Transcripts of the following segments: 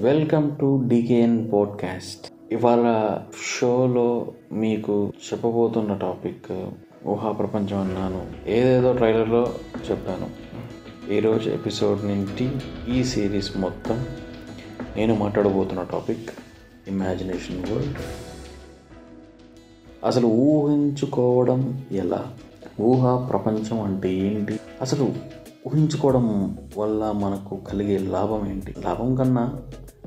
Welcome to DKN podcast ఇవాళ షోలో మీకు చెప్పబోతున్న టాపిక్ ఊహా ప్రపంచం అన్నాను. ఏదేదో ట్రైలర్లో చెప్పాను. ఈరోజు ఎపిసోడ్ నుండి ఈ సిరీస్ మొత్తం నేను మాట్లాడబోతున్న టాపిక్ ఇమాజినేషన్ వరల్డ్ అసలు ఊహించుకోవడం ఎలా? ఊహా ప్రపంచం అంటే ఏంటి? అసలు ఊహించుకోవడం వల్ల మనకు కలిగే లాభం ఏంటి? లాభం కన్నా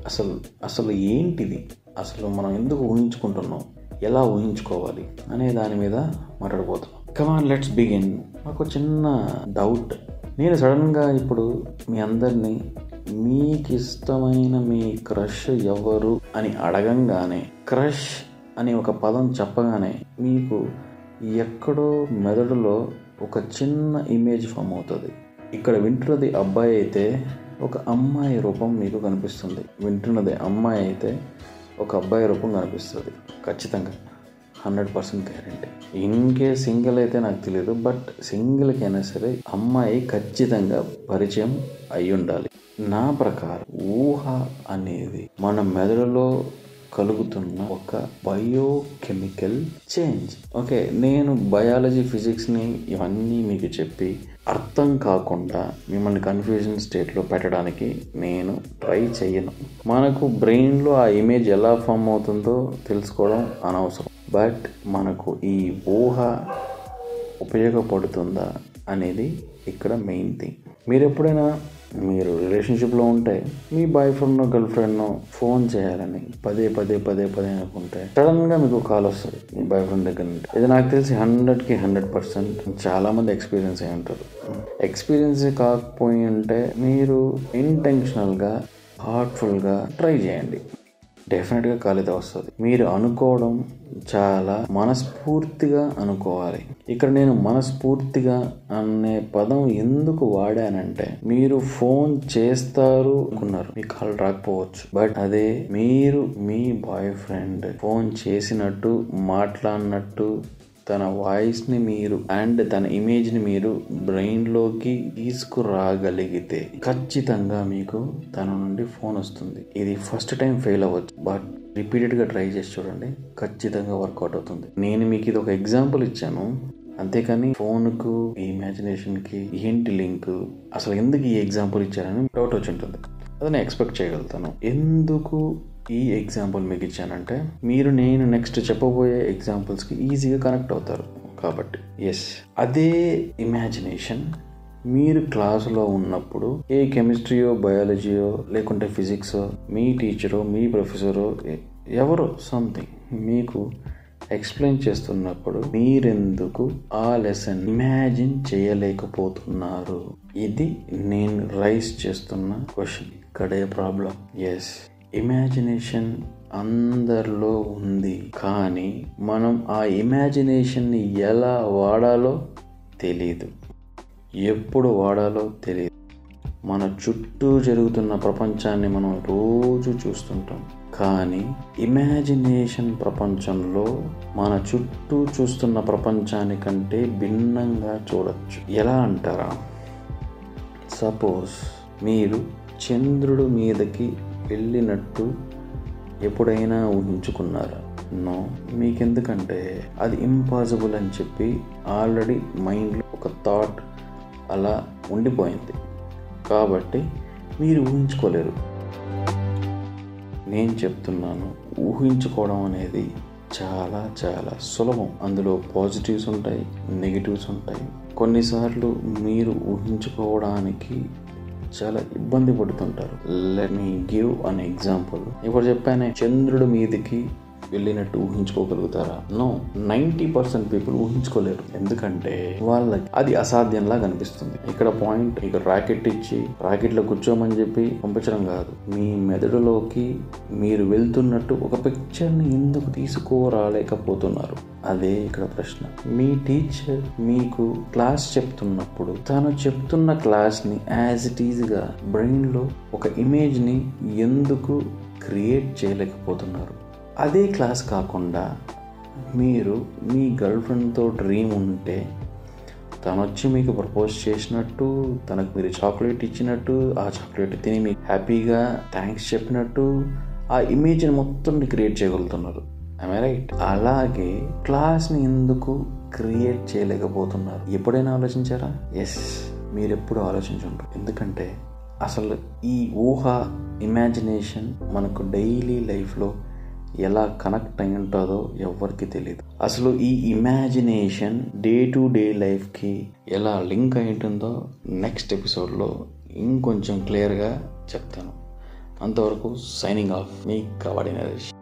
అసలు అసలు ఏంటిది? అసలు మనం ఎందుకు ఊహించుకుంటున్నాం? ఎలా ఊహించుకోవాలి? అనే దాని మీద మాట్లాడబోతున్నాం. కమాన్ లెట్స్ బిగిన్ మాకు చిన్న డౌట్ నేను సడన్గా ఇప్పుడు మీ అందరినీ మీకు ఇష్టమైన మీ క్రష్ ఎవరు అని అడగంగానే క్రష్ అనే ఒక పదం చెప్పగానే మీకు ఎక్కడో మెదడులో ఒక చిన్న ఇమేజ్ ఫామ్ అవుతుంది. ఇక్కడ వింటున్నది అబ్బాయి అయితే ఒక అమ్మాయి రూపం మీకు కనిపిస్తుంది. వింటున్నది అమ్మాయి అయితే ఒక అబ్బాయి రూపం కనిపిస్తుంది. ఖచ్చితంగా. Hundred percent guarantee. In case single అయితే నాకు తెలియదు బట్ సింగిల్కి అయినా సరే అమ్మాయి ఖచ్చితంగా పరిచయం అయి ఉండాలి నా ప్రకారం ఊహ అనేది మన మెదడులో కలుగుతున్న ఒక బయోకెమికల్ చేంజ్ ఓకే నేను బయాలజీ ఫిజిక్స్ని ఇవన్నీ మీకు చెప్పి అర్థం కాకుండా మిమ్మల్ని కన్ఫ్యూజన్ స్టేట్లో పెట్టడానికి నేను ట్రై చేయను. మనకు బ్రెయిన్లో ఆ ఇమేజ్ ఎలా ఫామ్ అవుతుందో తెలుసుకోవడం అనవసరం. బట్ మనకు ఈ ఊహ ఉపయోగపడుతుందా అనేది ఇక్కడ మెయిన్ థింగ్ మీరు ఎప్పుడైనా మీరు రిలేషన్షిప్లో ఉంటే మీ బాయ్ ఫ్రెండ్నో గర్ల్ ఫ్రెండ్నో ఫోన్ చేయాలని పదే పదే పదే పదే అనుకుంటే సడన్గా మీకు కాల్ వస్తుంది మీ బాయ్ ఫ్రెండ్ దగ్గర నుండి. ఇది నాకు తెలిసి హండ్రెడ్కి హండ్రెడ్ పర్సెంట్ చాలామంది ఎక్స్పీరియన్స్ అయి ఉంటారు. ఎక్స్పీరియన్స్ కాకపోయి ఉంటే మీరు ఇంటెన్షనల్గా హార్ట్ఫుల్గా ట్రై చేయండి. డెఫినెట్గా కలిత వస్తుంది. మీరు అనుకోవడం చాలా మనస్ఫూర్తిగా అనుకోవాలి. ఇక్కడ నేను మనస్ఫూర్తిగా అనే పదం ఎందుకు వాడానంటే మీరు ఫోన్ చేస్తారు అనుకున్నారు. మీ కాల్ రాకపోవచ్చు. బట్ అదే మీరు మీ బాయ్ ఫ్రెండ్ ఫోన్ చేసినట్టు మాట్లాడినట్టు తన వాయిస్ని మీరు అండ్ తన ఇమేజ్ని మీరు బ్రెయిన్లోకి తీసుకురాగలిగితే ఖచ్చితంగా మీకు తన నుండి ఫోన్ వస్తుంది. ఇది ఫస్ట్ టైం ఫెయిల్ అవ్వచ్చు. బట్ రిపీటెడ్గా ట్రై చేసి చూడండి. ఖచ్చితంగా వర్కౌట్ అవుతుంది. నేను మీకు ఇది ఒక ఎగ్జాంపుల్ ఇచ్చాను. అంతేకాని ఫోన్కు ఇమాజినేషన్కి ఏంటి లింక్? అసలు ఎందుకు ఈ ఎగ్జాంపుల్ ఇచ్చారని డౌట్ వచ్చి ఉంటుంది. అది నేను ఎక్స్పెక్ట్ చేయగలుగుతాను. ఎందుకు ఈ ఎగ్జాంపుల్ మీకు ఇచ్చానంటే మీరు నేను నెక్స్ట్ చెప్పబోయే ఎగ్జాంపుల్స్కి ఈజీగా కనెక్ట్ అవుతారు. కాబట్టి ఎస్ అదే ఇమాజినేషన్ మీరు క్లాసులో ఉన్నప్పుడు ఏ కెమిస్ట్రీయో బయాలజీయో లేకుంటే ఫిజిక్స్ మీ టీచరో మీ ప్రొఫెసరో ఎవరో సంథింగ్ మీకు ఎక్స్ప్లెయిన్ చేస్తున్నప్పుడు మీరెందుకు ఆ లెసన్ ఇమాజిన్ చేయలేకపోతున్నారు? ఇది నేను రైస్ చేస్తున్న క్వశ్చన్ ఇక్కడే ప్రాబ్లం ఎస్ ఇమాజినేషన్ అందరిలో ఉంది. కానీ మనం ఆ ఇమాజినేషన్ని ఎలా వాడాలో తెలియదు ఎప్పుడు వాడాలో తెలియదు మన చుట్టూ జరుగుతున్న ప్రపంచాన్ని మనం రోజు చూస్తుంటాం. కానీ ఇమాజినేషన్ ప్రపంచంలో మన చుట్టూ చూస్తున్న ప్రపంచానికంటే భిన్నంగా చూడొచ్చు. ఎలా అంటారా? సపోజ్ మీరు చంద్రుడు మీదకి వెళ్ళినట్టు ఎప్పుడైనా ఊహించుకున్నారా? నో. మీకెందుకంటే అది ఇంపాసిబుల్ అని చెప్పి ఆల్రెడీ మైండ్లో ఒక థాట్ అలా ఉండిపోయింది. కాబట్టి మీరు ఊహించుకోలేరు. నేను చెప్తున్నాను ఊహించుకోవడం అనేది చాలా చాలా సులభం. అందులో పాజిటివ్స్ ఉంటాయి నెగిటివ్స్ ఉంటాయి. కొన్నిసార్లు మీరు ఊహించుకోవడానికి చాలా ఇబ్బంది పడుతుంటారు. Let me give an example ఇప్పుడు చెప్పానే చంద్రుడి మీదకి వెళ్ళినట్టు ఊహించుకోగలుగుతారా? నో నైంటీ పర్సెంట్ పీపుల్ ఊహించుకోలేరు. ఎందుకంటే వాళ్ళకి అది అసాధ్యంలా కనిపిస్తుంది. ఇక్కడ పాయింట్ ఇక్కడ రాకెట్ ఇచ్చి రాకెట్లో కూర్చోమని చెప్పి పంపించడం కాదు. మీ మెదడులోకి మీరు వెళ్తున్నట్టు ఒక పిక్చర్ని ఎందుకు తీసుకోరాలేకపోతున్నారు? అదే ఇక్కడ ప్రశ్న. మీ టీచర్ మీకు క్లాస్ చెప్తున్నప్పుడు తను చెప్తున్న క్లాస్ని యాజ్ ఇట్ ఈజ్గా బ్రెయిన్లో ఒక ఇమేజ్ని ఎందుకు క్రియేట్ చేయలేకపోతున్నారు? అదే క్లాస్ కాకుండా మీరు మీ గర్ల్ ఫ్రెండ్తో డ్రీమ్ ఉంటే తను వచ్చి మీకు ప్రపోజ్ చేసినట్టు తనకు మీరు చాక్లెట్ ఇచ్చినట్టు ఆ చాక్లెట్ తిని మీకు హ్యాపీగా థ్యాంక్స్ చెప్పినట్టు ఆ ఇమేజ్ని మొత్తం క్రియేట్ చేయగలుగుతున్నారు. ఐ రైట్ అలాగే క్లాస్ని ఎందుకు క్రియేట్ చేయలేకపోతున్నారు? ఎప్పుడైనా ఆలోచించారా? ఎస్ మీరు ఎప్పుడు ఆలోచించుంటారు. ఎందుకంటే అసలు ఈ ఊహ ఇమాజినేషన్ మనకు డైలీ లైఫ్లో ఎలా కనెక్ట్ అయి ఉంటుందో ఎవరికి తెలియదు అసలు ఈ ఇమాజినేషన్ డే టు డే లైఫ్కి ఎలా లింక్ అయి ఉంటుందో నెక్స్ట్ ఎపిసోడ్లో ఇంకొంచెం క్లియర్గా చెప్తాను. అంతవరకు సైనింగ్ ఆఫ్ మీ కబడ్డీ నరేష్.